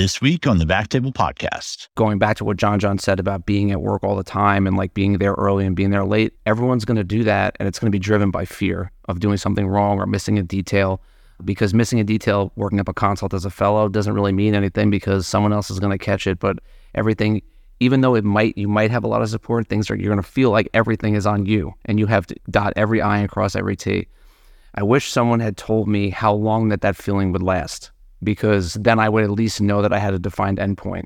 This week on the Back Table Podcast. Going back to what Junjian said about being at work all the time and like being there early and being there late, everyone's going to do that. And it's going to be driven by fear of doing something wrong or missing a detail. Because missing a detail working up a consult as a fellow doesn't really mean anything because someone else is going to catch it. But everything, even though it might, you might have a lot of support, things are, you're going to feel like everything is on you and you have to dot every I and cross every T. I wish someone had told me how long that that feeling would last because then I would at least know that I had a defined endpoint.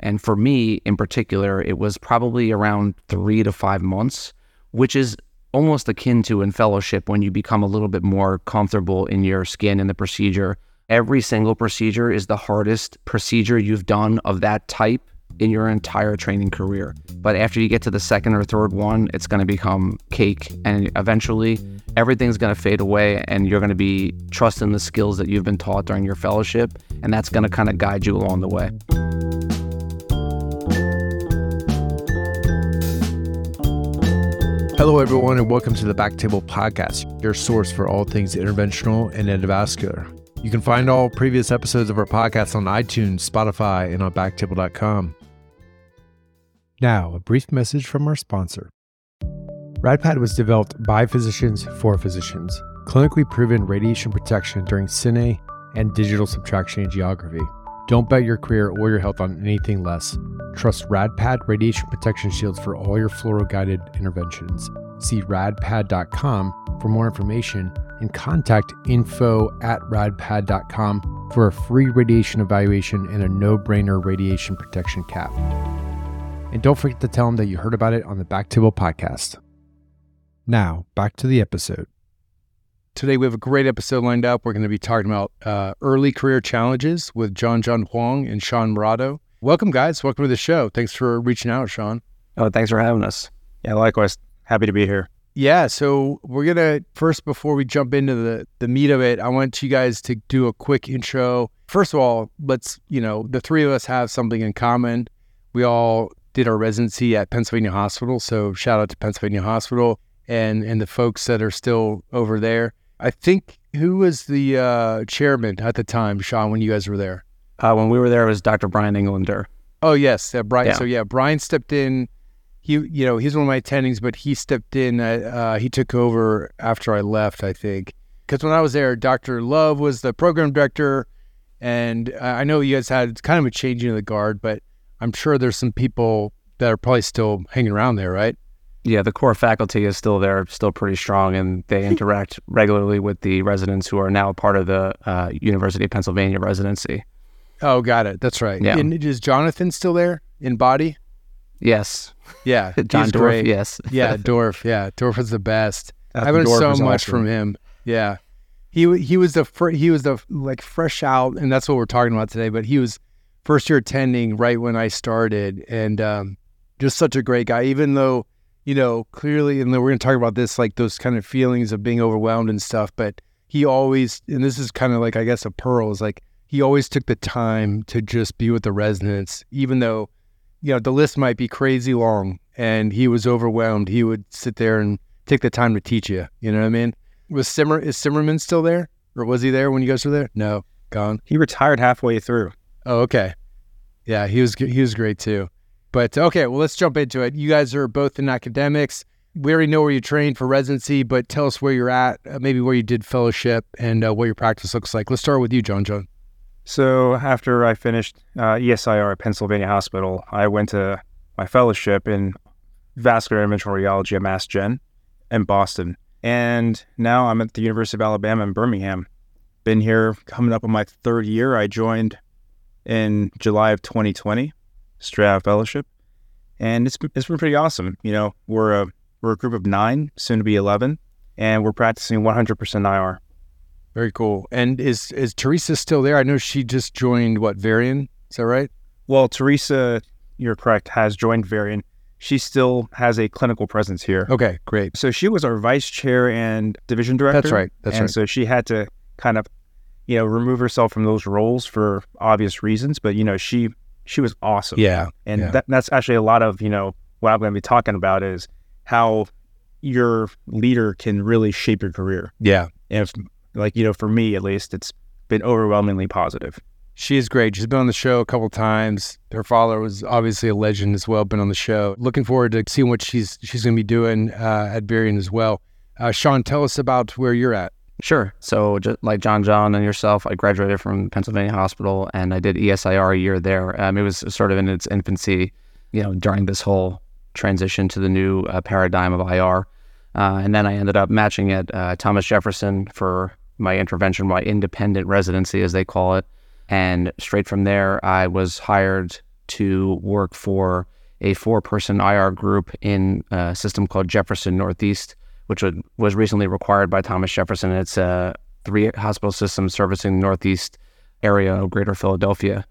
And for me in particular, it was probably around three to five months, which is almost akin to in fellowship when you become a little bit more comfortable in your skin and the procedure. Every single procedure is the hardest procedure you've done of that type in your entire training career. But after you get to the second or third one, it's going to become cake. And eventually, everything's going to fade away, and you're going to be trusting the skills that you've been taught during your fellowship. And that's going to kind of guide you along the way. Hello, everyone, and welcome to the back table Podcast, your source for all things interventional and endovascular. You can find all previous episodes of our podcast on iTunes, Spotify, and on backtable.com. Now, a brief message from our sponsor. RadPad was developed by physicians for physicians, clinically proven radiation protection during cine and digital subtraction angiography. Don't bet your career or your health on anything less. Trust RadPad radiation protection shields for all your fluoro guided interventions. See radpad.com for more information and contact info at radpad.com for a free radiation evaluation and a no brainer radiation protection cap. And don't forget to tell them that you heard about it on the Backtable podcast. Now, back to the episode. Today, we have a great episode lined up. We're going to be talking about uh, early career challenges with Junjian Huang and Sean Maratto. Welcome, guys. Welcome to the show. Thanks for reaching out, Sean. Oh, thanks for having us. Yeah, likewise. Happy to be here. Yeah, so we're gonna first before we jump into the the meat of it, I want you guys to do a quick intro. First of all, let's you know the three of us have something in common. We all did our residency at Pennsylvania Hospital, so shout out to Pennsylvania Hospital and and the folks that are still over there. I think who was the uh, chairman at the time, Sean, when you guys were there? Uh, when we were there, it was Dr. Brian Englander. Oh yes, uh, Brian. Yeah. So yeah, Brian stepped in. He, you know, he's one of my attendings, but he stepped in. Uh, he took over after I left, I think, because when I was there, Dr. Love was the program director, and I know you guys had kind of a changing of the guard, but I'm sure there's some people that are probably still hanging around there, right? Yeah, the core faculty is still there, still pretty strong, and they interact regularly with the residents who are now part of the uh, University of Pennsylvania residency. Oh, got it. That's right. Yeah. And is Jonathan still there in body? Yes. Yeah. John Dorf. Great. Yes. yeah, Dorf. Yeah, Dorf is the best. I learned so much awesome. from him. Yeah. He he was the fr- he was the like fresh out, and that's what we're talking about today. But he was first year attending right when I started, and um, just such a great guy. Even though you know, clearly, and we're going to talk about this, like those kind of feelings of being overwhelmed and stuff. But he always, and this is kind of like, I guess, a pearl is like he always took the time to just be with the residents, even though, you know, the list might be crazy long and he was overwhelmed. He would sit there and take the time to teach you. You know what I mean? Was Simmer, is Simmerman still there? Or was he there when you guys were there? No, gone. He retired halfway through. Oh, okay. Yeah, he was he was great too. But okay, well, let's jump into it. You guys are both in academics. We already know where you trained for residency, but tell us where you're at, uh, maybe where you did fellowship, and uh, what your practice looks like. Let's start with you, Junjian. So after I finished uh, ESIR at Pennsylvania Hospital, I went to my fellowship in vascular interventional at Mass Gen in Boston. And now I'm at the University of Alabama in Birmingham. Been here coming up on my third year. I joined in July of 2020 Strata Fellowship, and it's it's been pretty awesome. You know, we're a we're a group of nine, soon to be eleven, and we're practicing 100% IR. Very cool. And is is Teresa still there? I know she just joined what Varian. Is that right? Well, Teresa, you're correct, has joined Varian. She still has a clinical presence here. Okay, great. So she was our vice chair and division director. That's right. That's and right. So she had to kind of, you know, remove herself from those roles for obvious reasons. But you know, she she was awesome. Yeah. And yeah. That, that's actually a lot of, you know, what I'm going to be talking about is how your leader can really shape your career. Yeah. And if, like, you know, for me at least, it's been overwhelmingly positive. She is great. She's been on the show a couple times. Her father was obviously a legend as well. Been on the show. Looking forward to seeing what she's she's going to be doing uh, at Varian as well. Uh, Sean, tell us about where you're at. Sure. So, just like Junjian and yourself, I graduated from Pennsylvania Hospital and I did ESIR a year there. Um, it was sort of in its infancy, you know, during this whole transition to the new uh, paradigm of IR. Uh, and then I ended up matching at uh, Thomas Jefferson for my intervention, my independent residency, as they call it. And straight from there, I was hired to work for a four person IR group in a system called Jefferson Northeast, which was recently required by Thomas Jefferson. It's a three hospital system servicing the Northeast area of Greater Philadelphia.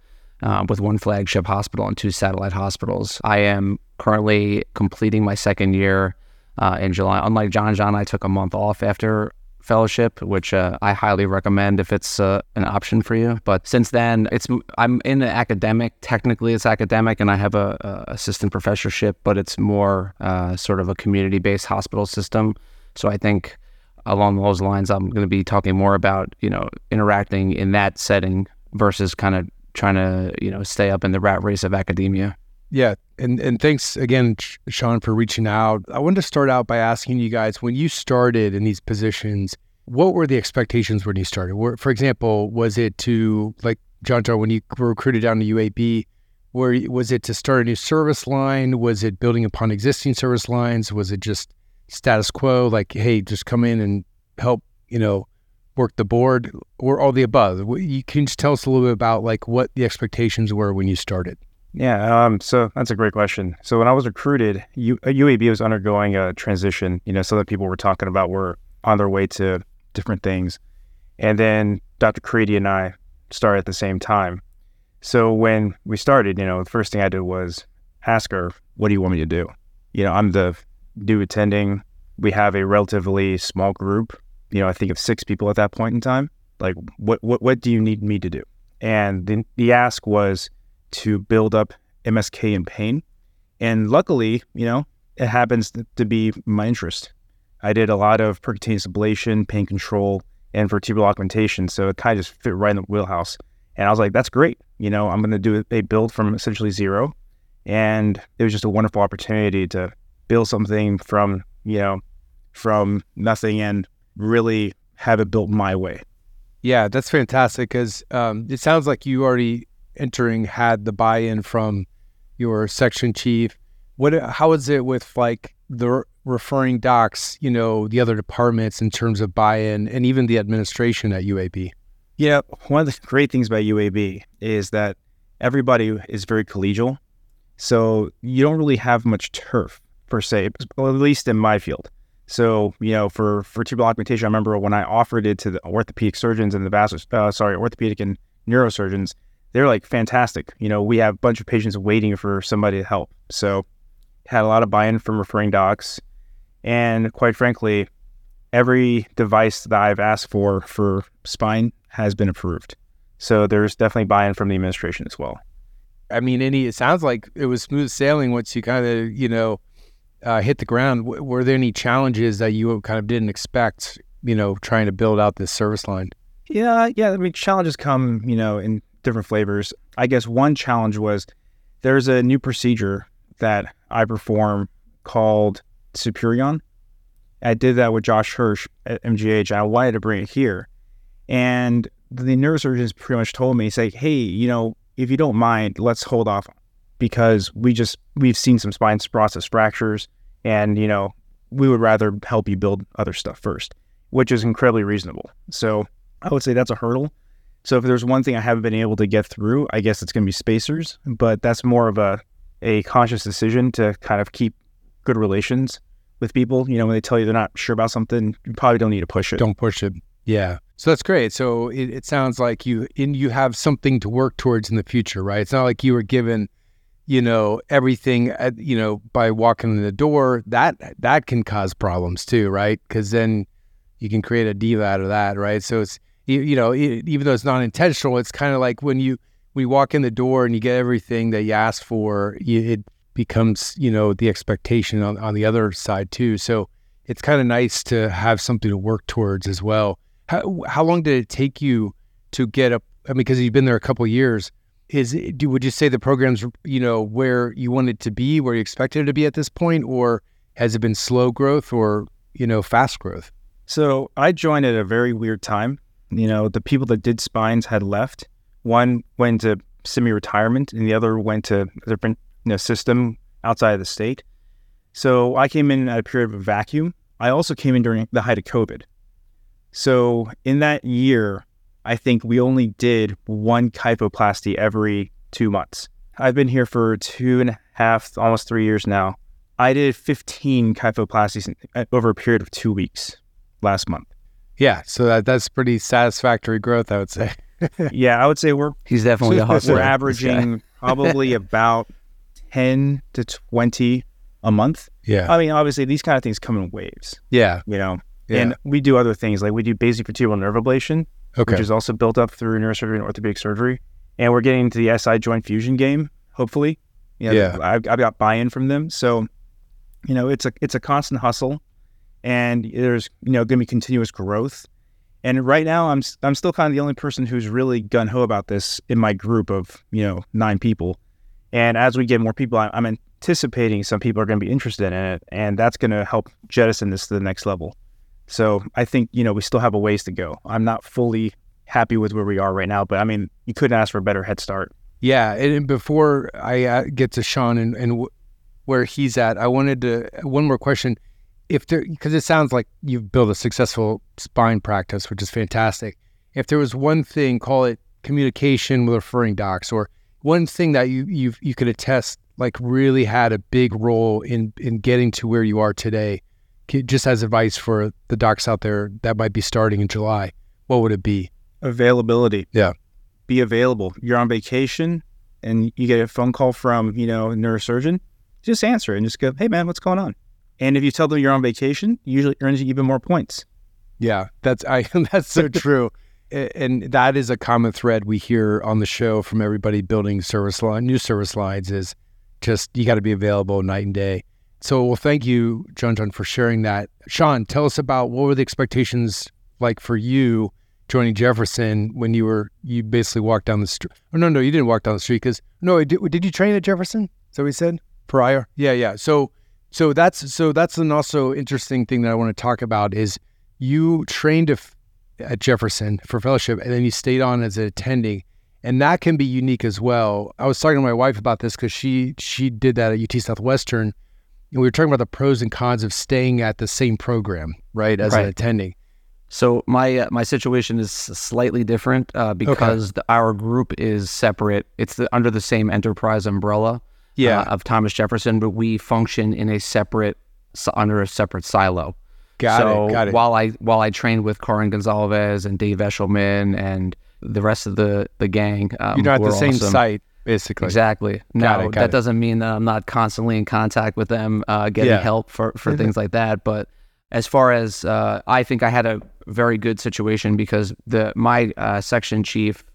Uh, with one flagship hospital and two satellite hospitals. I am currently completing my second year uh, in July. Unlike Junjian, I took a month off after fellowship, which uh, I highly recommend if it's uh, an option for you. But since then, it's I'm in academic. Technically, it's academic, and I have a, a assistant professorship, but it's more uh, sort of a community-based hospital system. So I think along those lines, I'm going to be talking more about you know interacting in that setting versus kind of trying to you know stay up in the rat race of academia. Yeah, and and thanks again, Sean, for reaching out. I wanted to start out by asking you guys when you started in these positions, what were the expectations when you started? Were, for example, was it to like Junjian when you were recruited down to UAB? Where was it to start a new service line? Was it building upon existing service lines? Was it just status quo, like hey, just come in and help, you know, work the board, or all the above? You can just tell us a little bit about like what the expectations were when you started. Yeah, um, so that's a great question. So when I was recruited, U- UAB was undergoing a transition. You know, some of the people were talking about were on their way to different things, and then Dr. Caridi and I started at the same time. So when we started, you know, the first thing I did was ask her, "What do you want me to do?" You know, I'm the new attending. We have a relatively small group. You know, I think of six people at that point in time. Like, what what what do you need me to do? And the, the ask was to build up MSK in pain. And luckily, you know, it happens to be my interest. I did a lot of percutaneous ablation, pain control, and vertebral augmentation. So it kind of just fit right in the wheelhouse. And I was like, that's great. You know, I'm going to do a build from essentially zero. And it was just a wonderful opportunity to build something from, you know, from nothing and really have it built my way. Yeah, that's fantastic because um, it sounds like you already entering had the buy-in from your section chief. What how is it with like the referring docs, you know, the other departments in terms of buy-in and even the administration at UAB? Yeah, one of the great things about UAB is that everybody is very collegial. So you don't really have much turf per se, at least in my field. So, you know, for vertebral augmentation, I remember when I offered it to the orthopedic surgeons and the vascular, uh, sorry, orthopedic and neurosurgeons, they're like fantastic. You know, we have a bunch of patients waiting for somebody to help. So had a lot of buy-in from referring docs. And quite frankly, every device that I've asked for for spine has been approved. So there's definitely buy-in from the administration as well. I mean, any it sounds like it was smooth sailing once you kind of you know uh, hit the ground. W- were there any challenges that you kind of didn't expect? You know, trying to build out this service line. Yeah, yeah. I mean, challenges come, you know, in different flavors. I guess one challenge was there's a new procedure that I perform called Superion. I did that with Josh Hirsch at MGH. I wanted to bring it here. And the neurosurgeons pretty much told me, say, hey, you know, if you don't mind, let's hold off because we just, we've seen some spinous process fractures and, you know, we would rather help you build other stuff first, which is incredibly reasonable. So I would say that's a hurdle. So if there's one thing I haven't been able to get through, I guess it's going to be spacers, but that's more of a a conscious decision to kind of keep good relations with people. You know, when they tell you they're not sure about something, you probably don't need to push it. Don't push it. Yeah. So that's great. So it, it sounds like you in you have something to work towards in the future, right? It's not like you were given, you know, everything, at, you know, by walking in the door. That that can cause problems too, right? Because then you can create a diva out of that, right? So it's you, you know, even though it's not intentional, it's kind of like when you you walk in the door and you get everything that you ask for, you, it becomes you know the expectation on, on the other side too. So it's kind of nice to have something to work towards as well. How how long did it take you to get up I mean, because you've been there a couple years, is do would you say the program's you know where you want it to be, where you expected it to be at this point, or has it been slow growth or you know fast growth? So I joined at a very weird time. You know, the people that did spines had left. One went to semi-retirement, and the other went to a different you know, system outside of the state. So I came in at a period of a vacuum. I also came in during the height of COVID. So in that year, I think we only did one kyphoplasty every two months. I've been here for two and a half, almost three years now. I did 15 kyphoplasties over a period of two weeks last month. Yeah, so that, that's pretty satisfactory growth, I would say. yeah, I would say we're he's definitely a hustler. We're averaging probably about 10 to 20 a month. Yeah. I mean, obviously, these kind of things come in waves. Yeah. You know, yeah. and we do other things like we do basivertebral nerve ablation, okay. which is also built up through neurosurgery and orthopedic surgery. And we're getting into the SI joint fusion game, hopefully. You know, yeah. I've, I've got buy in from them. So, you know, it's a it's a constant hustle, and there's you know going to be continuous growth. And right now, I'm I'm still kind of the only person who's really gun ho about this in my group of you know nine people. And as we get more people, I'm anticipating some people are going to be interested in it, and that's going to help jettison this to the next level. So I think you know we still have a ways to go. I'm not fully happy with where we are right now, but I mean you couldn't ask for a better head start. Yeah, and before I uh, get to Sean and, and where he's at, I wanted to one more question. If there, because it sounds like you've built a successful spine practice, which is fantastic. If there was one thing, call it communication with referring docs, or one thing that you you you could attest like really had a big role in in getting to where you are today just as advice for the docs out there that might be starting in July what would it be? Availability. Yeah. Be available. You're on vacation and you get a phone call from you know a neurosurgeon. Just answer and just go hey man what's going on and if you tell them you're on vacation usually earns you even more points yeah that's i that's so true and that is a common thread we hear on the show from everybody building service line, new service lines is just you got to be available night and day. So, well, thank you, Junjian, for sharing that. Sean, tell us about what were the expectations like for you joining Jefferson when you were you basically walked down the street. Oh no, no, you didn't walk down the street because no, did, did you train at Jefferson? So we said prior. Yeah, yeah. So, so that's so that's an also interesting thing that I want to talk about is you trained a at Jefferson for fellowship, and then you stayed on as an attending, and that can be unique as well. I was talking to my wife about this because she she did that at UT Southwestern, and we were talking about the pros and cons of staying at the same program, right, as right. an attending. So my uh, my situation is slightly different uh, because okay. the, our group is separate. It's the, under the same enterprise umbrella, yeah. Uh, of Thomas Jefferson, but we function in a separate under a separate silo. Got so it. Got it. While I while I trained with Carin Gonzalez and Dave Eschelman and the rest of the the gang, um, you're not the same awesome. site, basically. Exactly. Got no, it, that it. doesn't mean that I'm not constantly in contact with them, uh, getting Yeah. help for for things like that. But as far as uh, I think, I had a very good situation because the my uh, section chief,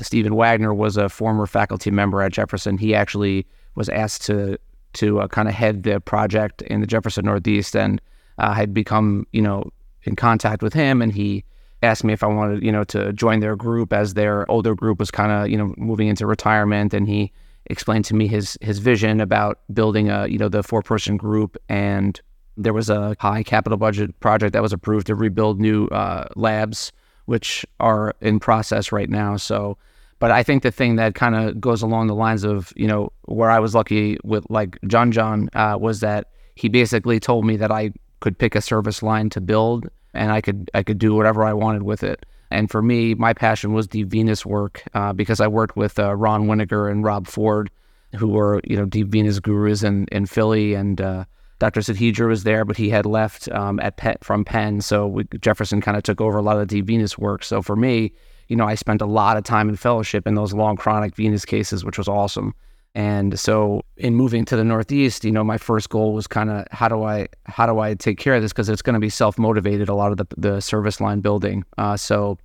Stephen Wagner, was a former faculty member at Jefferson. He actually was asked to to uh, kind of head the project in the Jefferson Northeast, and uh, had become you know in contact with him, and he asked me if I wanted you know to join their group as their older group was kind of you know moving into retirement, and he explained to me his his vision about building a you know the four person group and there was a high capital budget project that was approved to rebuild new uh, labs which are in process right now. So but i think the thing that kind of goes along the lines of you know where i was lucky with like Junjian uh, was that he basically told me that i could pick a service line to build and i could i could do whatever i wanted with it and for me, my passion was deep venous work uh, because I worked with uh, Ron Winokur and Rob Ford, who were you know deep venous gurus in in Philly, and uh, Dr. Sudheendra was there, but he had left um, at Penn, from Penn, so we, Jefferson kind of took over a lot of the deep venous work. So for me, you know, I spent a lot of time in fellowship in those long chronic venous cases, which was awesome. And so in moving to the Northeast, you know, my first goal was kind of how do I how do I take care of this because it's going to be self motivated a lot of the the service line building. Uh, so,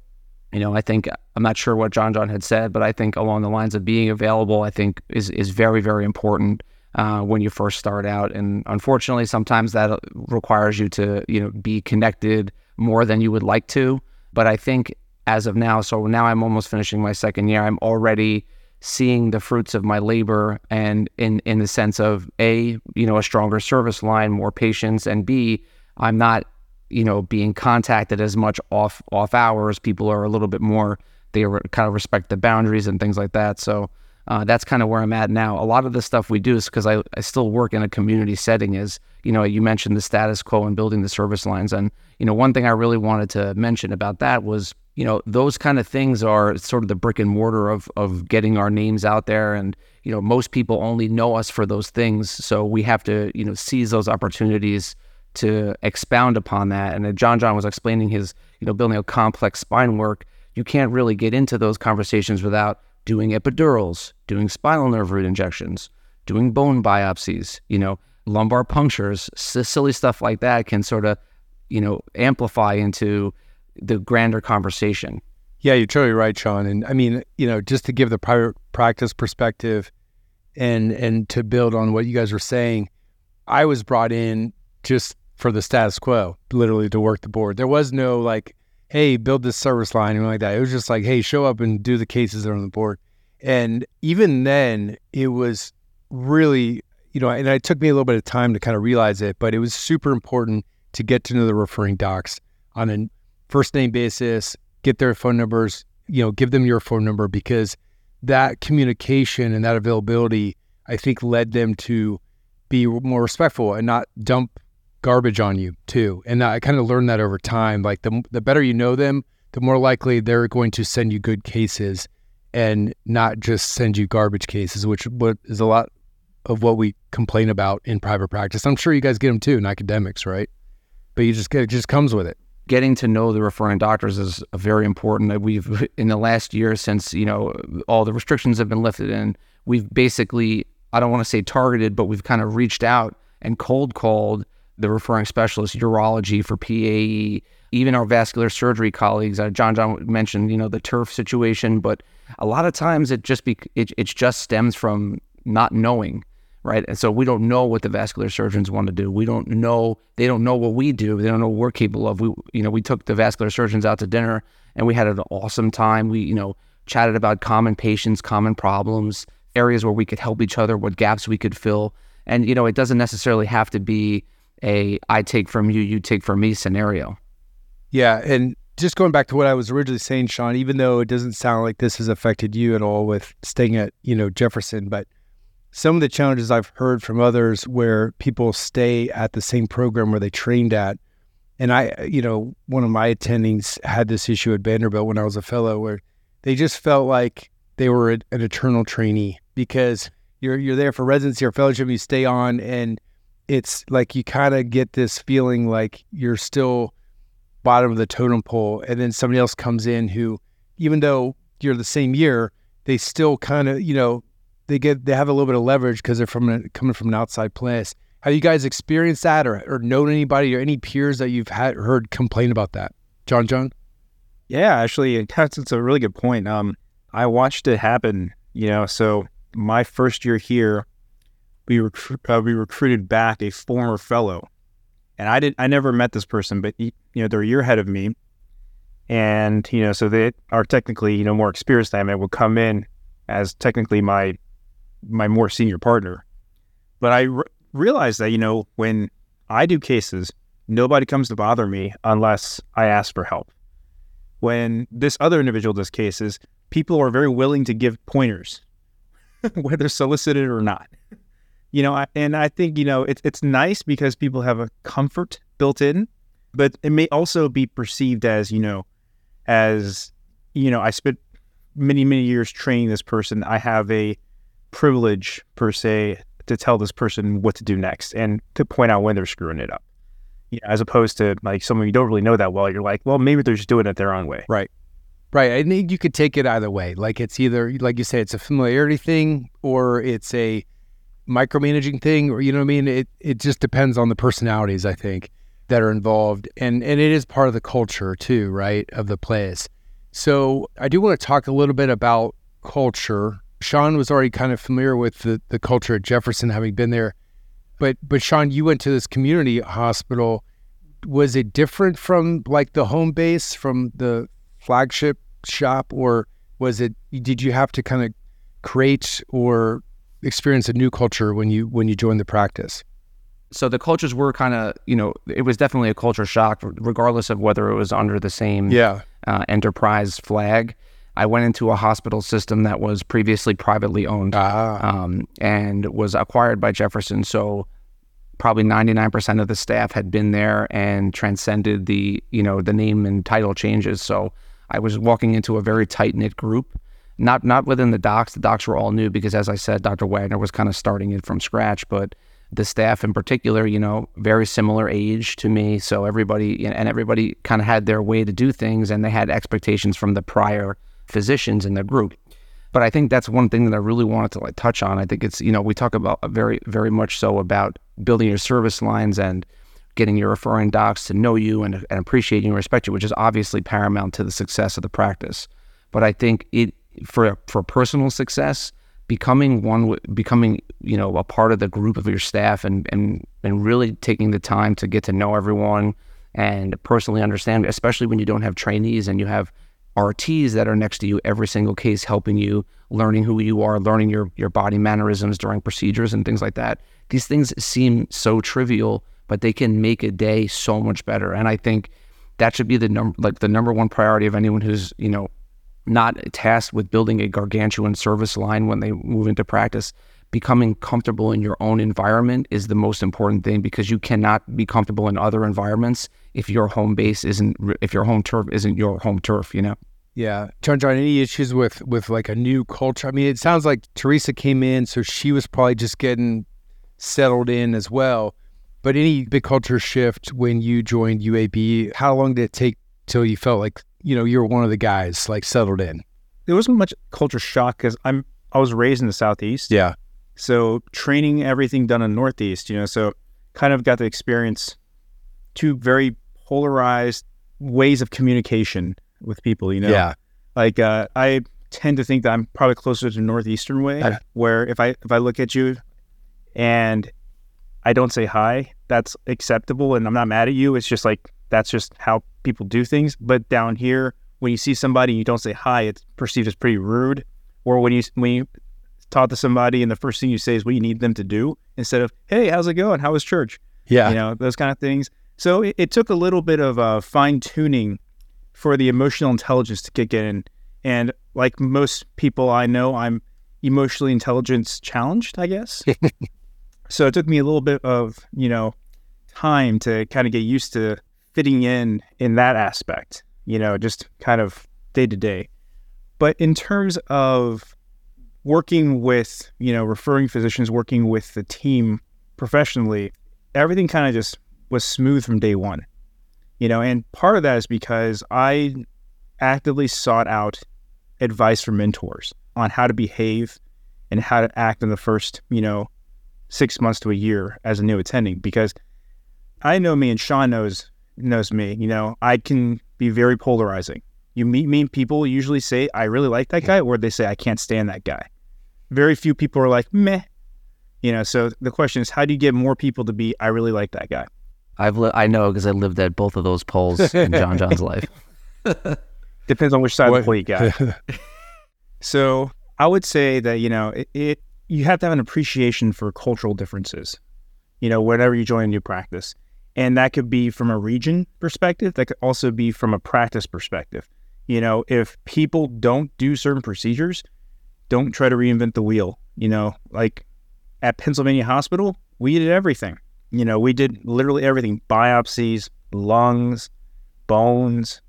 you know, I think I'm not sure what Junjian had said, but I think along the lines of being available, I think is is very very important uh, when you first start out. And unfortunately, sometimes that requires you to you know be connected more than you would like to. But I think as of now. So now I'm almost finishing my second year. I'm already seeing the fruits of my labor and in in the sense of a you know a stronger service line more patients and b i'm not you know being contacted as much off off hours people are a little bit more they kind of respect the boundaries and things like that so uh, that's kind of where i'm at now a lot of the stuff we do is because I, I still work in a community setting is you know you mentioned the status quo and building the service lines and you know one thing i really wanted to mention about that was you know those kind of things are sort of the brick and mortar of of getting our names out there. And you know most people only know us for those things. So we have to you know seize those opportunities to expound upon that. And Junjian was explaining his you know building a complex spine work. You can't really get into those conversations without doing epidurals doing spinal nerve root injections doing bone biopsies you know lumbar punctures silly stuff like that can sort of you know amplify into the grander conversation. Yeah, you're totally right, Sean. And I mean, you know, just to give the private practice perspective and and to build on what you guys were saying, I was brought in just for the status quo, literally to work the board. There was no like, hey, build this service line or like that. It was just like, hey, show up and do the cases that are on the board. And even then, it was really, you know, and it took me a little bit of time to kind of realize it, but it was super important to get to know the referring docs on a first name basis, get their phone numbers, you know, give them your phone number because that communication and that availability, I think, led them to be more respectful and not dump garbage on you too. And I kind of learned that over time. Like the the better you know them, the more likely they're going to send you good cases and not just send you garbage cases, which is a lot of what we complain about in private practice. I'm sure you guys get them too in academics, right? But you just get it just comes with it getting to know the referring doctors is very important. We've in the last year since you know all the restrictions have been lifted, and we've basically I don't want to say targeted, but we've kind of reached out and cold called the referring specialist, urology for PAE, even our vascular surgery colleagues. Uh, Junjian mentioned you know the turf situation, but a lot of times it just be it, it just stems from not knowing right? And so we don't know what the vascular surgeons want to do. We don't know they don't know what we do. They don't know what we're capable of. We you know we took the vascular surgeons out to dinner and we had an awesome time. We you know chatted about common patients, common problems, areas where we could help each other, what gaps we could fill. And you know it doesn't necessarily have to be a I take from you, you take from me scenario. Yeah, and just going back to what I was originally saying, Sean, even though it doesn't sound like this has affected you at all with staying at, you know, Jefferson, but some of the challenges I've heard from others where people stay at the same program where they trained at. And I, you know, one of my attendings had this issue at Vanderbilt when I was a fellow where they just felt like they were an eternal trainee because you're you're there for residency or fellowship, you stay on and it's like you kind of get this feeling like you're still bottom of the totem pole and then somebody else comes in who even though you're the same year, they still kind of, you know, they get they have a little bit of leverage because they're from a, coming from an outside place. Have you guys experienced that, or, or known anybody or any peers that you've had heard complain about that? John, John. Yeah, actually, that's it's a really good point. Um, I watched it happen. You know, so my first year here, we rec- uh, we recruited back a former fellow, and I did I never met this person, but you know they're a year ahead of me, and you know so they are technically you know more experienced than I would come in as technically my my more senior partner. But I re- realized that, you know, when I do cases, nobody comes to bother me unless I ask for help. When this other individual does cases, people are very willing to give pointers, whether solicited or not. You know, and I think, you know, it's, it's nice because people have a comfort built in, but it may also be perceived as, you know, as, you know, I spent many, many years training this person. I have a privilege per se to tell this person what to do next and to point out when they're screwing it up. You know, as opposed to like someone you don't really know that well, you're like, well, maybe they're just doing it their own way. Right. Right. I think you could take it either way. Like it's either, like you say, it's a familiarity thing or it's a micromanaging thing, or you know what I mean? It it just depends on the personalities, I think, that are involved. And and it is part of the culture too, right? Of the place. So I do want to talk a little bit about culture Sean was already kind of familiar with the, the culture at Jefferson, having been there. But but Sean, you went to this community hospital. Was it different from like the home base, from the flagship shop, or was it? Did you have to kind of create or experience a new culture when you when you joined the practice? So the cultures were kind of, you know, it was definitely a culture shock, regardless of whether it was under the same Yeah. uh, enterprise flag. I went into a hospital system that was previously privately owned Ah. um, and was acquired by Jefferson. So probably 99% of the staff had been there and transcended the, you know, the name and title changes. So I was walking into a very tight knit group, not not within the docs. The docs were all new because, as I said, Dr. Wagner was kind of starting it from scratch. But the staff in particular, you know, very similar age to me. So everybody and everybody kind of had their way to do things, and they had expectations from the prior physicians in the group. But I think that's one thing that I really wanted to like touch on. I think it's you know we talk about uh, very very much so about building your service lines and getting your referring docs to know you and, and appreciate you and respect you, which is obviously paramount to the success of the practice. But I think it for for personal success, becoming one, becoming you know a part of the group of your staff and and and really taking the time to get to know everyone and personally understand, especially when you don't have trainees and you have RTs that are next to you every single case, helping you, learning who you are, learning your your body mannerisms during procedures and things like that. These things seem so trivial, but they can make a day so much better. And I think that should be the number like the number one priority of anyone who's you know not tasked with building a gargantuan service line when they move into practice. Becoming comfortable in your own environment is the most important thing because you cannot be comfortable in other environments if your home base isn't if your home turf isn't your home turf. You know. Yeah, John. John, any issues with with like a new culture? I mean, it sounds like Teresa came in, so she was probably just getting settled in as well. But any big culture shift when you joined UAB? How long did it take till you felt like you know you were one of the guys like settled in? There wasn't much culture shock because I'm I was raised in the southeast. Yeah, So training everything done in Northeast, you know, so kind of got to experience two very polarized ways of communication with people, you know. yeah, Like uh, I tend to think that I'm probably closer to the northeastern way, Okay. where if I if I look at you and I don't say hi, that's acceptable, and I'm not mad at you. It's just like that's just how people do things. But down here, when you see somebody and you don't say hi, it's perceived as pretty rude. Or when you when you talk to somebody and the first thing you say is what you need them to do instead of hey, how's it going? How was church? yeah, you know those kind of things so it, it took a little bit of uh, fine tuning for the emotional intelligence to kick in. And like most people i know i'm emotionally intelligence challenged i guess. So it took me a little bit of you know time to kind of get used to fitting in in that aspect you know just kind of day to day but in terms of working with you know referring physicians working with the team professionally everything kind of just was smooth from day one you know and part of that is because i actively sought out advice from mentors on how to behave and how to act in the first you know six months to a year as a new attending because i know me and sean knows knows me you know i can be very polarizing you meet me people usually say i really like that guy or they say i can't stand that guy very few people are like meh you know, so the question is, how do you get more people to be, I really like that guy? I've li- I know because I lived at both of those poles in Junjian's life. Depends on which side of What- the pole you got. so I would say that, you know, it, it you have to have an appreciation for cultural differences, you know, whenever you join a new practice. And that could be from a region perspective, that could also be from a practice perspective. You know, if people don't do certain procedures, don't try to reinvent the wheel. You know, like at Pennsylvania Hospital, we did everything. You know, we did literally everything biopsies, lungs, bones,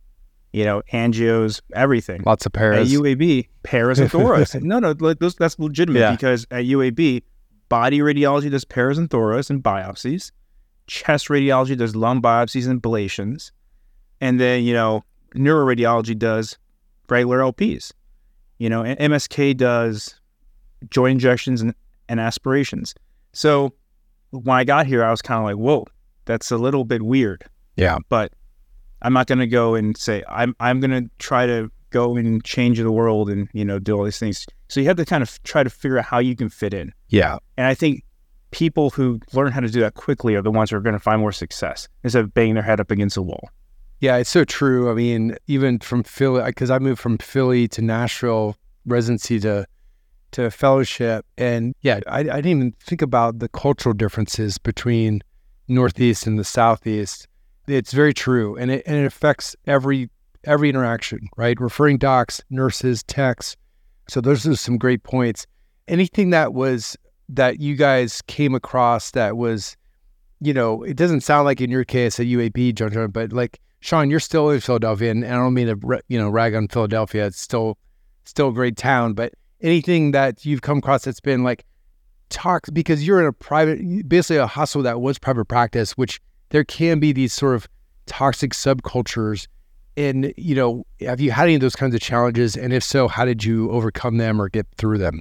you know, angios, everything. lots of At pairs. UAB, paras and thoras. no, no, like, those, that's legitimate Yeah. because at UAB, body radiology does paras and thoras and biopsies. Chest radiology does lung biopsies and ablations. And then, you know, neuroradiology does regular LPs. You know, MSK does joint injections and, and aspirations. So when I got here, I was kind of like, whoa, that's a little bit weird yeah, but I'm not going to go and say I'm I'm going to try to go and change the world and you know do all these things. So you have to kind of try to figure out how you can fit in. yeah, And I think people who learn how to do that quickly are the ones who are going to find more success instead of banging their head up against a wall. Yeah, it's so true. I mean, even from Philly, because I moved from Philly to Nashville residency to to fellowship, and yeah, I, I didn't even think about the cultural differences between Northeast and the Southeast. It's very true, and it and it affects every every interaction, right? Referring docs, nurses, techs. So those are some great points. Anything that was that you guys came across that was, you know, it doesn't sound like in your case at UAB, John, John, but like Sean, you're still in Philadelphia, and I don't mean to you know rag on Philadelphia. It's still still a great town, but anything that you've come across that's been like talk because you're in a private, basically a hustle that was private practice, which there can be these sort of toxic subcultures. And you know, have you had any of those kinds of challenges? And if so, how did you overcome them or get through them?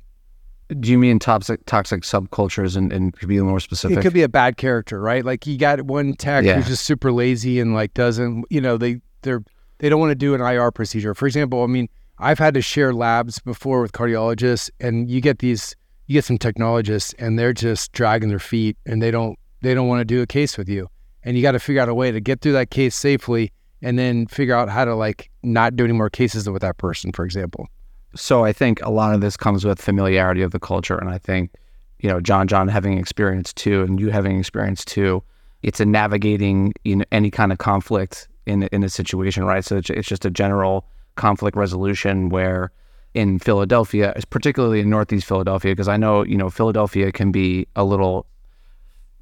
Do you mean toxic toxic subcultures and, and could be more specific? It could be a bad character, right? Like you got one tech Yeah. who's just super lazy and like doesn't, you know, they they're they don't want to do an IR procedure. For example, I mean, I've had to share labs before with cardiologists, and you get these, you get some technologists, and they're just dragging their feet, and they don't they don't want to do a case with you, and you got to figure out a way to get through that case safely, and then figure out how to like not do any more cases with that person, for example. so I think a lot of this comes with familiarity of the culture, and I think you know John John having experience too, and you having experience too. It's a navigating you know, any kind of conflict in in a situation, right? So it's, it's just a general conflict resolution where in Philadelphia, particularly in Northeast Philadelphia, because I know you know Philadelphia can be a little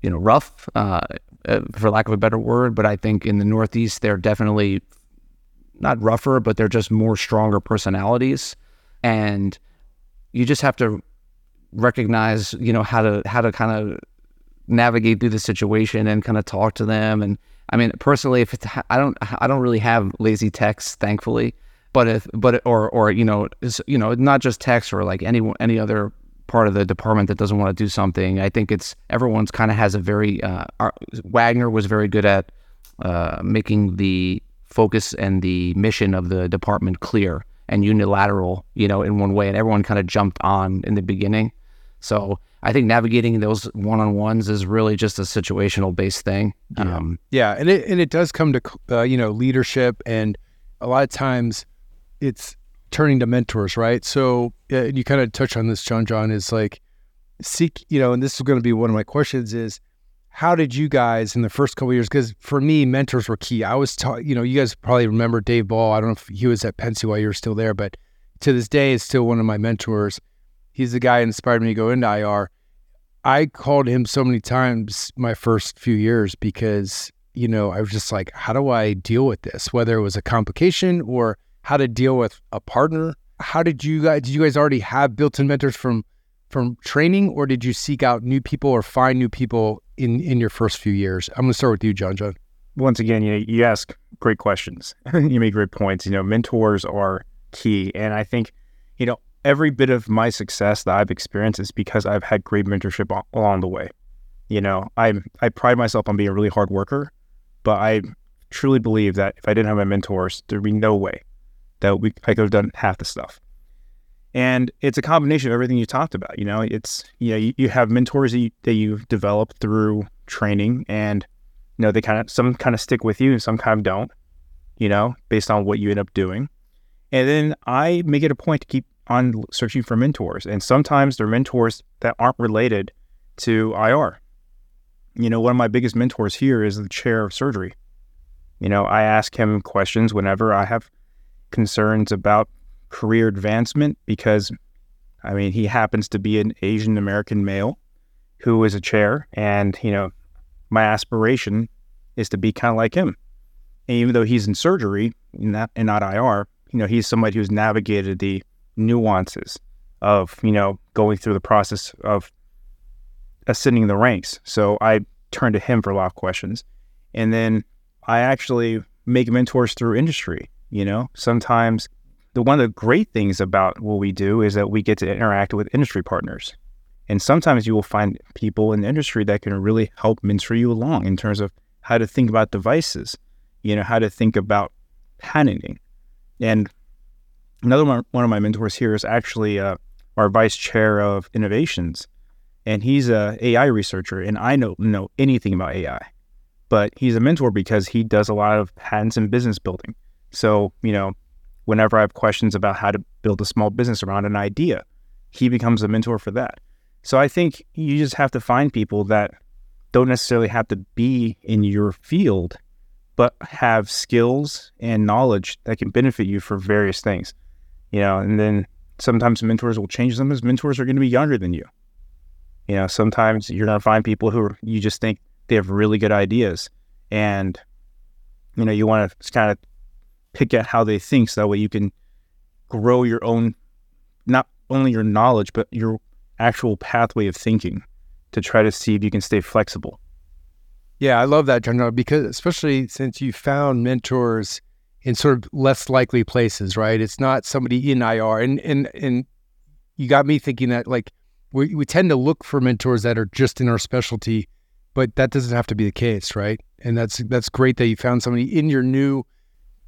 you know rough, uh, uh, for lack of a better word, but I think in the Northeast they're definitely not rougher, but they're just more stronger personalities. And you just have to recognize you know how to how to kind of navigate through the situation and kind of talk to them. And i mean personally if it's i don't i don't really have lazy techs thankfully but if but or or you know is, you know not just text or like any any other part of the department that doesn't want to do something i think it's everyone's kind of has a very uh, our, wagner was very good at uh, making the focus and the mission of the department clear and unilateral, you know, in one way, and everyone kind of jumped on in the beginning. So I think navigating those one-on-ones is really just a situational based thing. Yeah. Um, Yeah, and it and it does come to uh, you know leadership, and a lot of times it's turning to mentors, right? So uh, you kind of touch on this, John. John is like seek, you know, and this is going to be one of my questions: is how did you guys in the first couple years? Because for me, mentors were key. I was taught, you know, you guys probably remember Dave Ball. I don't know if he was at State while you were still there, but to this day, is still one of my mentors. He's the guy who inspired me to go into IR. I called him so many times my first few years because, you know, I was just like, how do I deal with this? Whether it was a complication or how to deal with a partner. How did you guys, did you guys already have built in mentors from, from training or did you seek out new people or find new people in, in your first few years? I'm going to start with you, Junjian. once again, you you ask great questions. you make great points. You know, mentors are key, and I think, you know, every bit of my success that I've experienced is because I've had great mentorship al- along the way. You know, I I pride myself on being a really hard worker, but I truly believe that if I didn't have my mentors, there'd be no way that we I could have done half the stuff. And it's a combination of everything you talked about. You know, it's you know you, you have mentors that, you, that you've developed through training and you know they kind of some kind of stick with you and some kind of don't you know based on what you end up doing and then i make it a point to keep on searching for mentors and sometimes they're mentors that aren't related to ir you know one of my biggest mentors here is the chair of surgery you know i ask him questions whenever i have concerns about career advancement because i mean he happens to be an asian american male who is a chair and you know my aspiration is to be kind of like him. And even though he's in surgery, not and not IR, you know, he's somebody who's navigated the nuances of, you know, going through the process of ascending the ranks. So I turn to him for a lot of questions. And then I actually make mentors through industry, you know. Sometimes the one of the great things about what we do is that we get to interact with industry partners. And sometimes you will find people in the industry that can really help mentor you along in terms of how to think about devices, you know, how to think about patenting. And another one, one of my mentors here is actually uh, our vice chair of innovations, and he's a AI researcher, and I don't know anything about AI, but he's a mentor because he does a lot of patents and business building. So, you know, whenever I have questions about how to build a small business around an idea, he becomes a mentor for that. So I think you just have to find people that don't necessarily have to be in your field, but have skills and knowledge that can benefit you for various things. You know, and then sometimes mentors will change. Sometimes mentors are going to be younger than you. You know, sometimes you're going to find people who are, you just think they have really good ideas, and you know, you want to kind of pick at how they think, so that way you can grow your own, not only your knowledge, but your actual pathway of thinking to try to see if you can stay flexible. Yeah, I love that, John, because especially since you found mentors in sort of less likely places, right? It's not somebody in IR, and and and you got me thinking that like we we tend to look for mentors that are just in our specialty, but that doesn't have to be the case, right? And that's that's great that you found somebody in your new,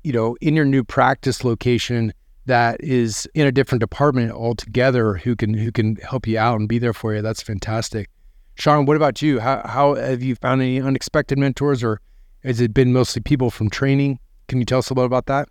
you know, in your new practice location that is in a different department altogether who can who can help you out and be there for you. That's fantastic. Sean, what about you? How how have you found any unexpected mentors, or has it been mostly people from training? Can you tell us a little about that?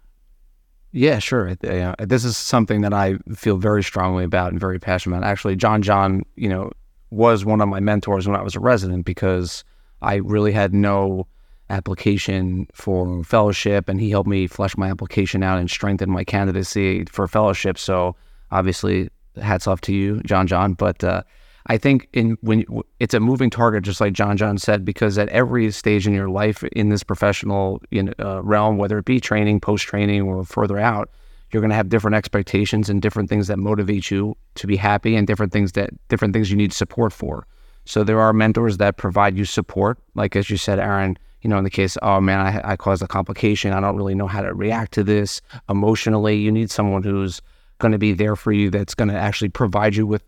Yeah, sure. This is something that I feel very strongly about and very passionate about. Actually, Junjian, you know, was one of my mentors when I was a resident because I really had no application for fellowship, and he helped me flesh my application out and strengthen my candidacy for fellowship. So obviously, hats off to you, Junjian. But uh, I think in when it's a moving target, just like Junjian said, because at every stage in your life in this professional uh, realm, whether it be training, post training, or further out, you're going to have different expectations and different things that motivate you to be happy, and different things that different things you need support for. So there are mentors that provide you support, like as you said, Aaron you know, in the case, oh man, I, I caused a complication. I don't really know how to react to this emotionally. You need someone who's going to be there for you that's going to actually provide you with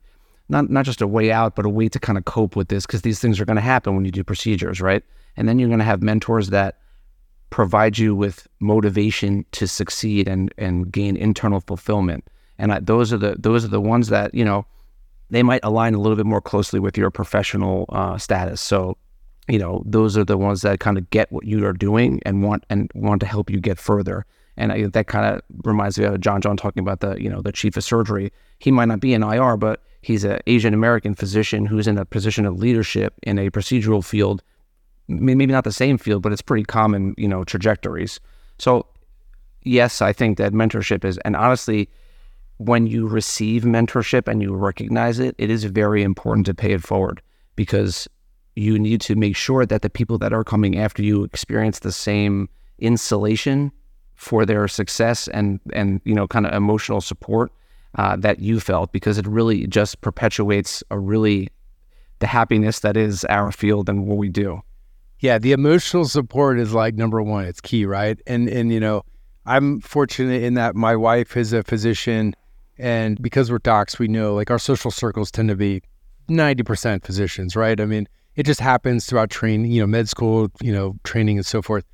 not not just a way out, but a way to kind of cope with this because these things are going to happen when you do procedures, right? And then you're going to have mentors that provide you with motivation to succeed and and gain internal fulfillment. And I, those are the those are the ones that you know they might align a little bit more closely with your professional uh, status. So you know, those are the ones that kind of get what you are doing and want and want to help you get further. And I, that kind of reminds me of Junjian talking about the, you know, the chief of surgery. He might not be an IR, but he's an Asian American physician who's in a position of leadership in a procedural field. Maybe not the same field, but it's pretty common, you know, trajectories. So, yes, I think that mentorship is, and honestly, when you receive mentorship and you recognize it, it is very important to pay it forward because you need to make sure that the people that are coming after you experience the same insulation for their success and and you know kind of emotional support uh, that you felt because it really just perpetuates a really the happiness that is our field and what we do. Yeah, the emotional support is like number one. It's key, right? And and you know, I'm fortunate in that my wife is a physician, and because we're docs, we know like our social circles tend to be ninety percent physicians, right? I mean, it just happens throughout training, you know, med school, you know, training and so forth.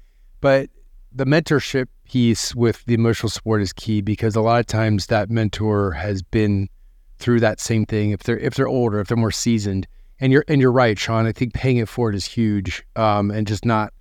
But the mentorship piece with the emotional support is key because a lot of times that mentor has been through that same thing. If they're if they're older, if they're more seasoned, and you're and you're right, Sean. I think paying it forward is huge, um, and just not.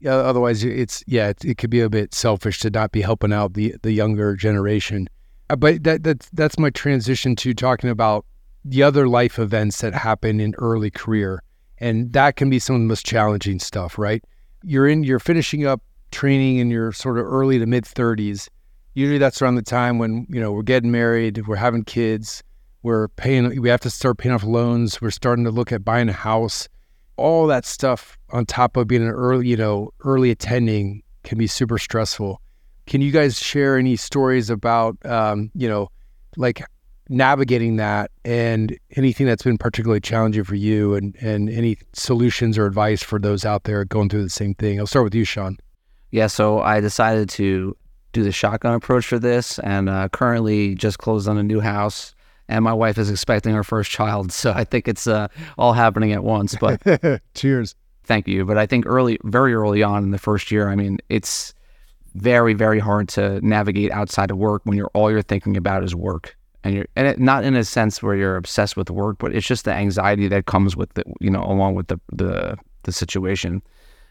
Yeah, otherwise, it's yeah, it, it could be a bit selfish to not be helping out the the younger generation. Uh, but that that's that's my transition to talking about the other life events that happen in early career and that can be some of the most challenging stuff, right? You're in, you're finishing up training in your sort of early to mid 30s. Usually that's around the time when, you know, we're getting married, we're having kids, we're paying, we have to start paying off loans, we're starting to look at buying a house. All that stuff on top of being an early, you know, early attending can be super stressful. Can you guys share any stories about, um, you know, like navigating that and anything that's been particularly challenging for you and, and any solutions or advice for those out there going through the same thing. I'll start with you, Sean. Yeah, so I decided to do the shotgun approach for this and uh, currently just closed on a new house and my wife is expecting her first child. So I think it's uh, all happening at once. But cheers. Thank you. But I think early, very early on in the first year, I mean, it's very, very hard to navigate outside of work when you're all you're thinking about is work and you're and it, not in a sense where you're obsessed with work, but it's just the anxiety that comes with the you know along with the the the situation.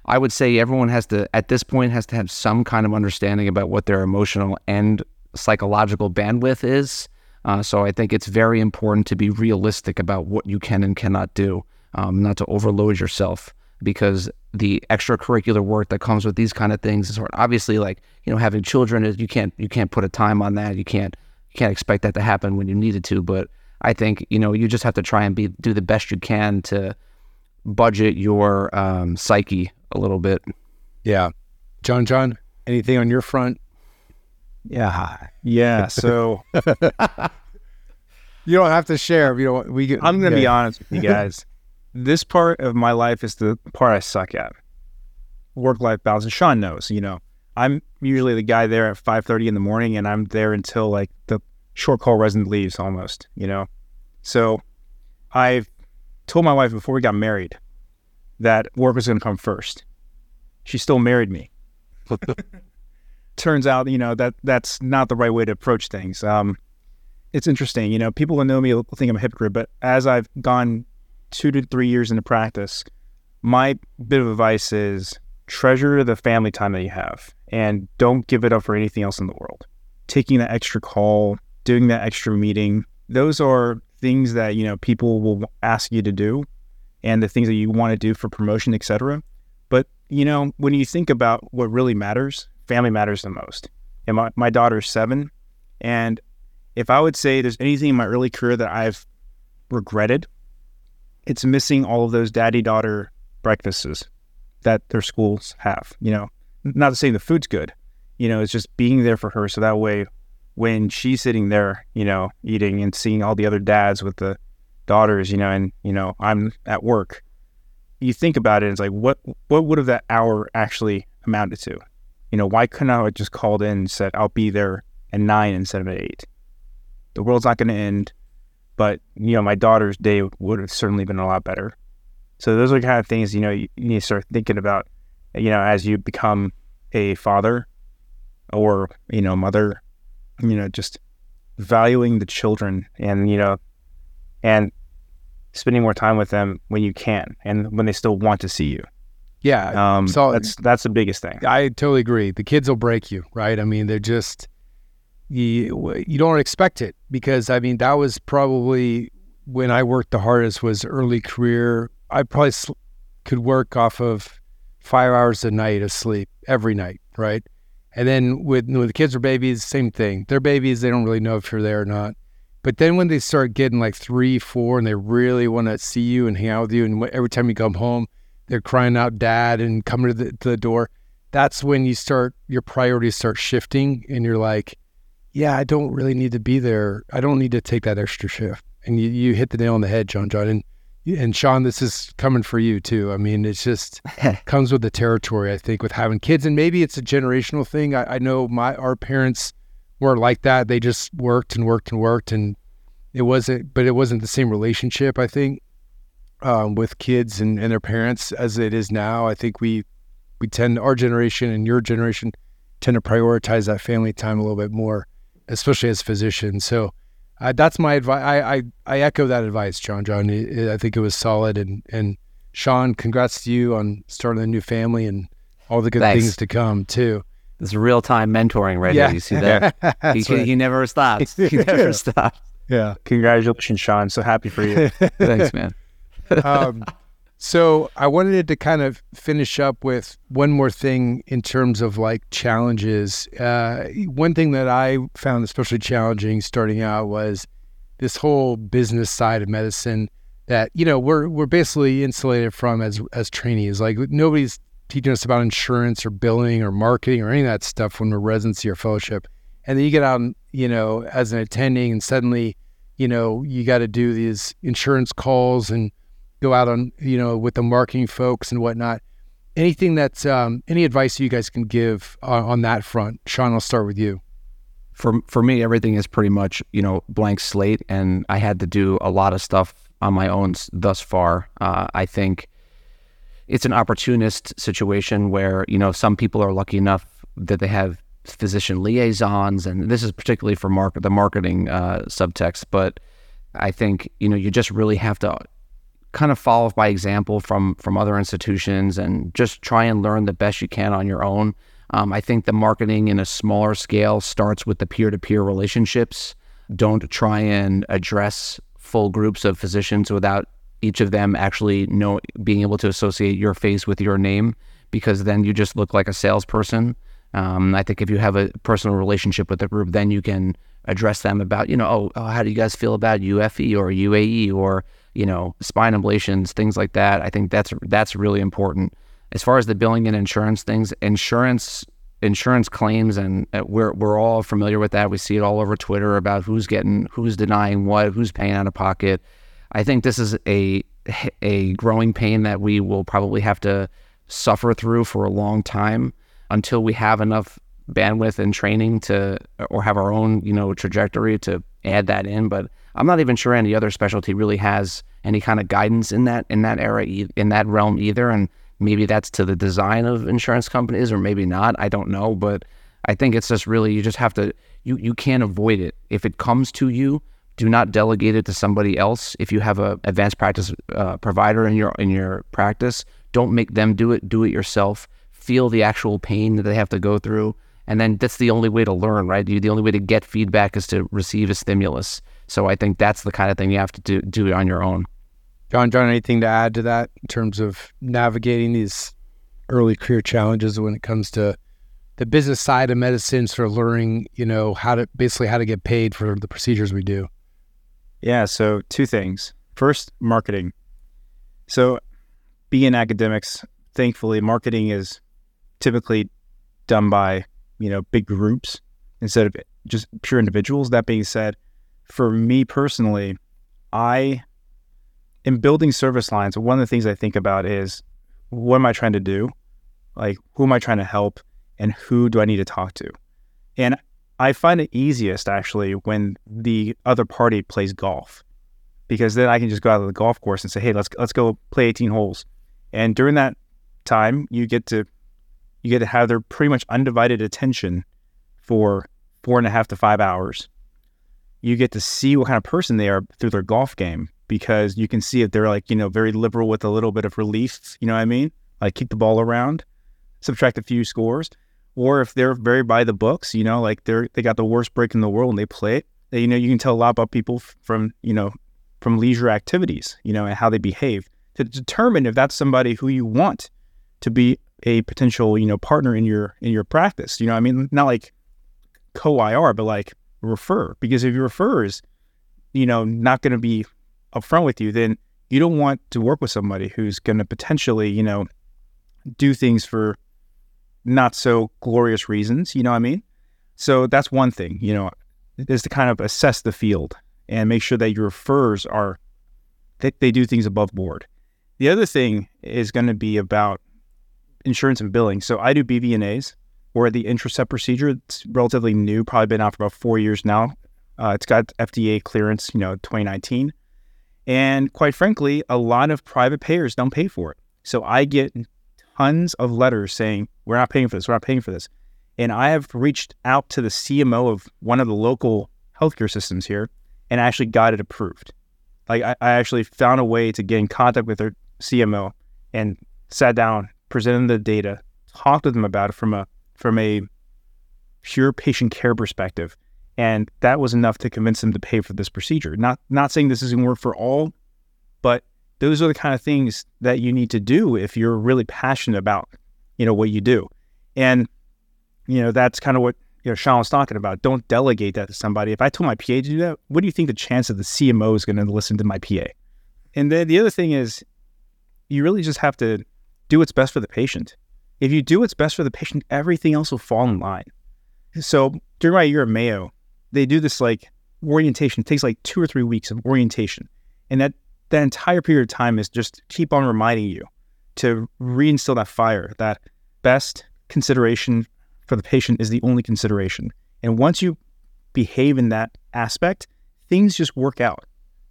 I would say everyone has to, at this point, has to have some kind of understanding about what their emotional and psychological bandwidth is. Uh, so I think it's very important to be realistic about what you can and cannot do, um, not to overload yourself because the extracurricular work that comes with these kind of things is obviously like you know having children is you can't you can't put a time on that you can't you can't expect that to happen when you need it to but I think you know you just have to try and be do the best you can to budget your um, psyche a little bit. Yeah, John, John, anything on your front? Yeah, yeah. So you don't have to share. You know, we. Get, I'm going to yeah. be honest with you guys. this part of my life is the part I suck at. Work life balance. And Sean knows. You know, I'm usually the guy there at 5:30 in the morning, and I'm there until like the short call resident leaves almost. You know, so I've told my wife before we got married that work was going to come first. She still married me. Turns out, you know, that that's not the right way to approach things. Um, it's interesting, you know, people who know me will think I'm a hypocrite, but as I've gone two to three years into practice, my bit of advice is treasure the family time that you have and don't give it up for anything else in the world. Taking that extra call, doing that extra meeting, those are things that, you know, people will ask you to do and the things that you want to do for promotion, etc. But, you know, when you think about what really matters, family matters the most. And my, my daughter's seven. And if I would say there's anything in my early career that I've regretted, it's missing all of those daddy daughter breakfasts that their schools have. You know, not to say the food's good, you know, it's just being there for her. So that way, when she's sitting there, you know, eating and seeing all the other dads with the daughters, you know, and, you know, I'm at work, you think about it, it's like, what, what would have that hour actually amounted to? You know, why couldn't I have just called in and said, I'll be there at nine instead of at eight? The world's not going to end, but you know, my daughter's day would have certainly been a lot better. So those are the kind of things you know you, you need to start thinking about. You know, as you become a father or you know mother, you know, just valuing the children and you know, and spending more time with them when you can and when they still want to see you. Yeah, Um, so- that's that's the biggest thing. I totally agree. The kids will break you, right? I mean, they're just you. You don't expect it because I mean that was probably when I worked the hardest was early career. I probably sl- could work off of five hours a night of sleep every night, right? And then with when the kids are babies, same thing. They're babies; they don't really know if you're there or not. But then when they start getting like three, four, and they really want to see you and hang out with you, and every time you come home, they're crying out "dad" and coming to the, to the door. That's when you start your priorities start shifting, and you're like, "Yeah, I don't really need to be there. I don't need to take that extra shift." And you, you hit the nail on the head, John. John, and and Sean, this is coming for you too. I mean, it's just comes with the territory. I think with having kids, and maybe it's a generational thing. I, I know my our parents were like that. They just worked and worked and worked, and it wasn't. But it wasn't the same relationship. I think um, with kids and, and their parents as it is now. I think we we tend our generation and your generation tend to prioritize that family time a little bit more, especially as physicians. So. Uh, that's my advice. I, I, I echo that advice, John. John, It- it- I think it was solid. And and Sean, congrats to you on starting a new family and all the good Thanks. things to come too. This is real time mentoring right Yeah. here. You see that? he, he, right. he never stops. He never stops. Yeah. Congratulations, Sean. So happy for you. Thanks, man. um, so I wanted to kind of finish up with one more thing in terms of like challenges. Uh, one thing that I found especially challenging starting out was this whole business side of medicine that you know we're we're basically insulated from as as trainees. Like nobody's teaching us about insurance or billing or marketing or any of that stuff when we're residency or fellowship. And then you get out, you know, as an attending, and suddenly, you know, you got to do these insurance calls and go out on, you know, with the marketing folks and whatnot. Anything that's um, any advice you guys can give on, on that front, Sean? I'll start with you. for for me, everything is pretty much you know blank slate, and I had to do a lot of stuff on my own thus far. Uh, I think it's an opportunist situation where you know some people are lucky enough that they have physician liaisons, and this is particularly for market the marketing uh, subtext. But I think you know you just really have to kind of follow by example from from other institutions and just try and learn the best you can on your own. Um, I think the marketing in a smaller scale starts with the peer to peer relationships. Don't try and address full groups of physicians without each of them actually know being able to associate your face with your name because then you just look like a salesperson. Um, I think if you have a personal relationship with the group, then you can address them about, you know, oh, oh, how do you guys feel about UFE or UAE or you know spine ablations, things like that. I think that's that's really important. As far as the billing and insurance things, insurance insurance claims, and uh, we're we're all familiar with that. We see it all over Twitter about who's getting, who's denying what, who's paying out of pocket. I think this is a a growing pain that we will probably have to suffer through for a long time until we have enough bandwidth and training to or have our own you know trajectory to add that in but i'm not even sure any other specialty really has any kind of guidance in that in that area in that realm either and maybe that's to the design of insurance companies or maybe not i don't know but i think it's just really you just have to you you can't avoid it. If it comes to you do not delegate it to somebody else. If you have a advanced practice uh, provider in your in your practice don't make them do it do it yourself. Feel the actual pain that they have to go through and then that's the only way to learn, right? You, the only way to get feedback is to receive a stimulus. So I think that's the kind of thing you have to do, do on your own. John, John, anything to add to that in terms of navigating these early career challenges when it comes to the business side of medicine, sort of learning, you know, how to basically how to get paid for the procedures we do? Yeah. So two things. First, marketing. So being academics, thankfully, marketing is typically done by you know, big groups instead of just pure individuals. That being said, for me personally, I in building service lines, one of the things I think about is what am I trying to do? Like who am I trying to help and who do I need to talk to? And I find it easiest actually when the other party plays golf. Because then I can just go out of the golf course and say, "Hey, let's let's go play 18 holes." And during that time, you get to you get to have their pretty much undivided attention for four and a half to five hours. You get to see what kind of person they are through their golf game because you can see if they're like, you know, very liberal with a little bit of relief, you know what I mean? Like kick the ball around, subtract a few scores. Or if they're very by the books, you know, like they're they got the worst break in the world and they play it. You know, you can tell a lot about people from, you know, from leisure activities, you know, and how they behave to determine if that's somebody who you want to be a potential, you know, partner in your in your practice. You know, I mean, not like co-IR, but like refer. Because if your refer is, you know, not going to be upfront with you, then you don't want to work with somebody who's going to potentially, you know, do things for not so glorious reasons. You know what I mean? So that's one thing. You know, is to kind of assess the field and make sure that your refers are that they do things above board. The other thing is going to be about insurance and billing. So I do BVNAs or the Intracept procedure. It's relatively new, probably been out for about four years now. Uh, it's got FDA clearance, you know, 2019. And quite frankly, a lot of private payers don't pay for it. So I get tons of letters saying, we're not paying for this, we're not paying for this. And I have reached out to the CMO of one of the local healthcare systems here and actually got it approved. Like I, I actually found a way to get in contact with their CMO and sat down present them the data, talked to them about it from a from a pure patient care perspective. And that was enough to convince them to pay for this procedure. Not not saying this isn't work for all, but those are the kind of things that you need to do if you're really passionate about, you know, what you do. And, you know, that's kind of what you know Sean was talking about. Don't delegate that to somebody. If I told my PA to do that, what do you think the chance of the CMO is going to listen to my PA? And then the other thing is, you really just have to do what's best for the patient. If you do what's best for the patient, everything else will fall in line. So during my year at Mayo, they do this like orientation. It takes like two or three weeks of orientation. And that that entire period of time is just keep on reminding you to reinstill that fire, that best consideration for the patient is the only consideration. And once you behave in that aspect, things just work out.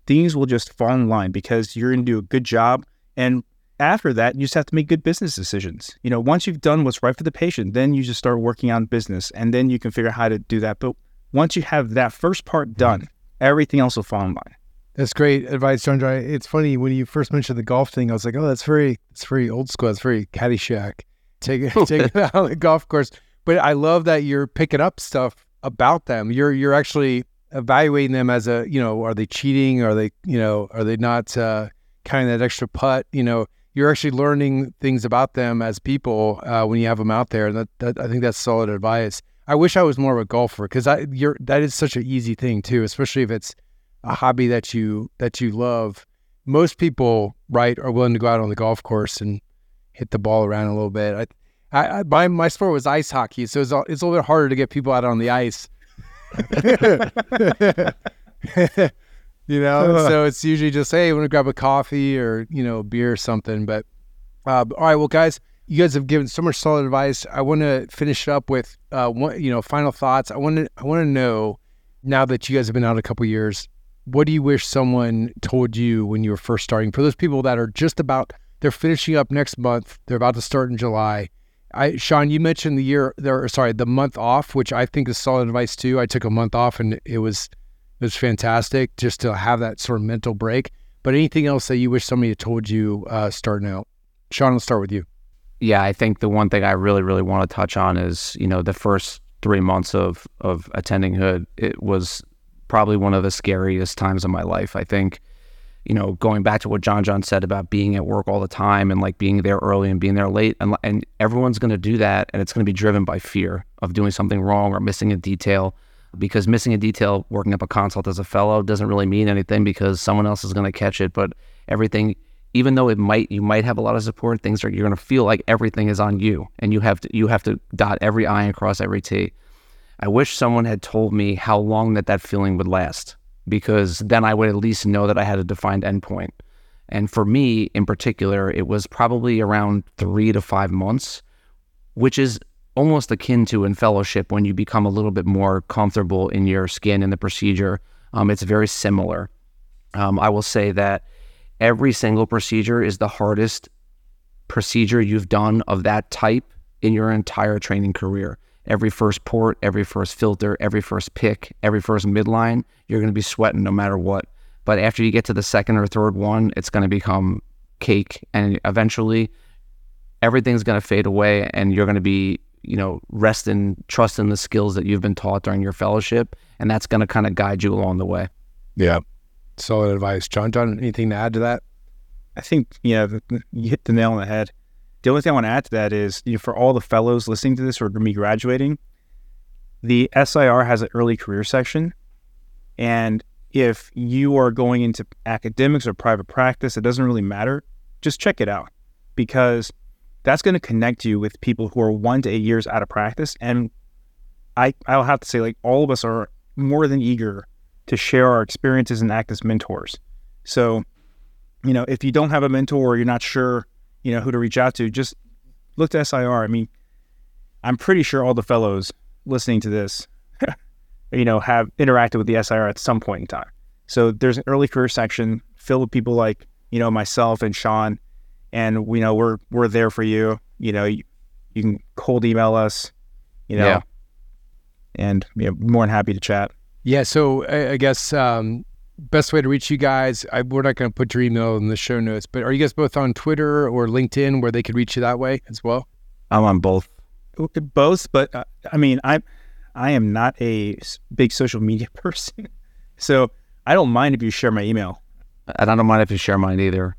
Things will just fall in line because you're going to do a good job. And after that, you just have to make good business decisions. You know, once you've done what's right for the patient, then you just start working on business and then you can figure out how to do that. But once you have that first part done, everything else will fall in line. That's great advice, John. John. It's funny when you first mentioned the golf thing. I was like, oh, that's very, it's very old school. It's very Caddyshack. Take it, take it out on the golf course. But I love that you're picking up stuff about them. You're you're actually evaluating them as a, you know, are they cheating? Are they, you know, are they not uh, kind of that extra putt? You know, you're actually learning things about them as people uh, when you have them out there. And that, that I think that's solid advice. I wish I was more of a golfer because I you're that is such an easy thing too, especially if it's a hobby that you that you love. Most people, right, are willing to go out on the golf course and hit the ball around a little bit. I, I, I my my sport was ice hockey, so it's, it's a little bit harder to get people out on the ice. you know, so it's usually just hey, want to grab a coffee or you know beer or something. But uh, all right, well, guys, you guys have given so much solid advice. I want to finish up with uh, one, you know, final thoughts. I want to I want to know now that you guys have been out a couple years, what do you wish someone told you when you were first starting? For those people that are just about, they're finishing up next month, they're about to start in July. I, Sean, you mentioned the year there, sorry, the month off, which I think is solid advice too. I took a month off and it was, it was fantastic just to have that sort of mental break. But anything else that you wish somebody had told you uh, starting out? Sean, let's start with you. Yeah, I think the one thing I really, really want to touch on is, you know, the first three months of of attending Hood, it was probably one of the scariest times of my life. I think, you know, going back to what Junjian said about being at work all the time and like being there early and being there late, and and everyone's going to do that, and it's going to be driven by fear of doing something wrong or missing a detail. Because missing a detail working up a consult as a fellow doesn't really mean anything because someone else is going to catch it. But everything, even though it might, you might have a lot of support. Things are you're going to feel like everything is on you, and you have to you have to dot every i and cross every t. I wish someone had told me how long that that feeling would last because then I would at least know that I had a defined endpoint. And for me in particular, it was probably around three to five months, which is almost akin to in fellowship when you become a little bit more comfortable in your skin and the procedure. Um, it's very similar. Um, I will say that every single procedure is the hardest procedure you've done of that type in your entire training career every first port, every first filter, every first pick, every first midline, you're going to be sweating no matter what. But after you get to the second or third one, it's going to become cake. And eventually, everything's going to fade away and you're going to be, you know, rest and trust in the skills that you've been taught during your fellowship. And that's going to kind of guide you along the way. Yeah. Solid advice. John, John, anything to add to that? I think, you know, you hit the nail on the head. The only thing I want to add to that is you know, for all the fellows listening to this or me graduating, the SIR has an early career section. And if you are going into academics or private practice, it doesn't really matter. Just check it out because that's going to connect you with people who are one to eight years out of practice. And I, I'll have to say, like, all of us are more than eager to share our experiences and act as mentors. So, you know, if you don't have a mentor or you're not sure you know, who to reach out to, just look to SIR. I mean, I'm pretty sure all the fellows listening to this, you know, have interacted with the SIR at some point in time. So there's an early career section filled with people like, you know, myself and Sean, and we know we're we're there for you. You know, you, you can cold email us, you know, yeah. and you know, more than happy to chat. Yeah. So I, I guess um, best way to reach you guys? I, we're not going to put your email in the show notes, but are you guys both on Twitter or LinkedIn where they could reach you that way as well? I'm on both. Both, but uh, I mean, I I am not a big social media person, so I don't mind if you share my email. And I don't mind if you share mine either.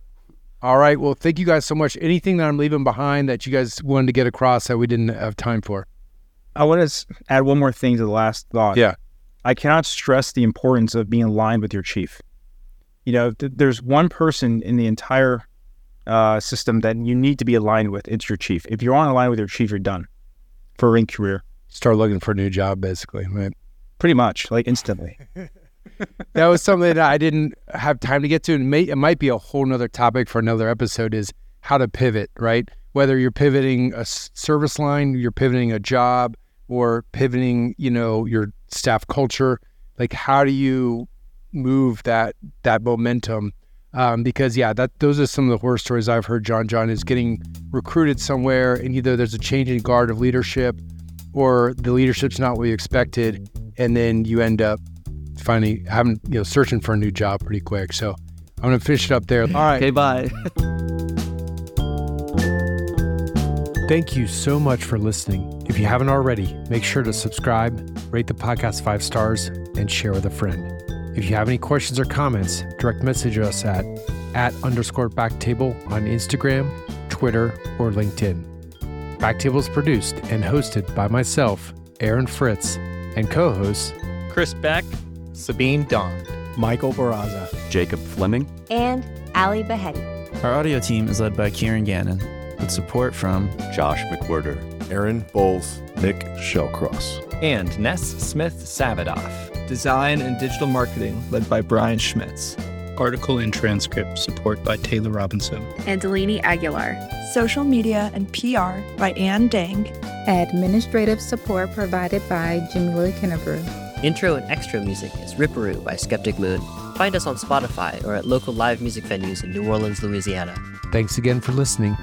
All right. Well, thank you guys so much. Anything that I'm leaving behind that you guys wanted to get across that we didn't have time for? I want to add one more thing to the last thought. Yeah. I cannot stress the importance of being aligned with your chief. You know, th- there's one person in the entire uh, system that you need to be aligned with. It's your chief. If you're on aligned with your chief, you're done for a ring career. Start looking for a new job, basically, right? Pretty much, like instantly. that was something that I didn't have time to get to. And may, it might be a whole nother topic for another episode is how to pivot, right? Whether you're pivoting a service line, you're pivoting a job, or pivoting, you know, your staff culture? Like, how do you move that that momentum? Um, because yeah, that those are some of the horror stories I've heard. John John is getting recruited somewhere, and either there's a change in guard of leadership, or the leadership's not what you expected, and then you end up finding having you know searching for a new job pretty quick. So I'm gonna finish it up there. All right. Okay, bye. Thank you so much for listening. If you haven't already, make sure to subscribe, rate the podcast five stars, and share with a friend. If you have any questions or comments, direct message us at at underscore backtable on Instagram, Twitter, or LinkedIn. Backtable is produced and hosted by myself, Aaron Fritts, and co-hosts Chris Beck, Sabeen Dhand, Michael Barraza, Jacob Fleming, and Ally Baheti. Our audio team is led by Kieran Gannon, with support from Josh McWhirter, Aaron Bowles, Nick Shellcross, and Ness Smith Savadoff. Design and Digital Marketing led by Brian Schmitz. Article and transcript support by Taylor Robinson. And Delaney Aguilar. Social media and PR by Ann Dang. Administrative support provided by Jamila Kennebrew. Intro and extra music is Ripperoo by Skeptic Moon. Find us on Spotify or at local live music venues in New Orleans, Louisiana. Thanks again for listening.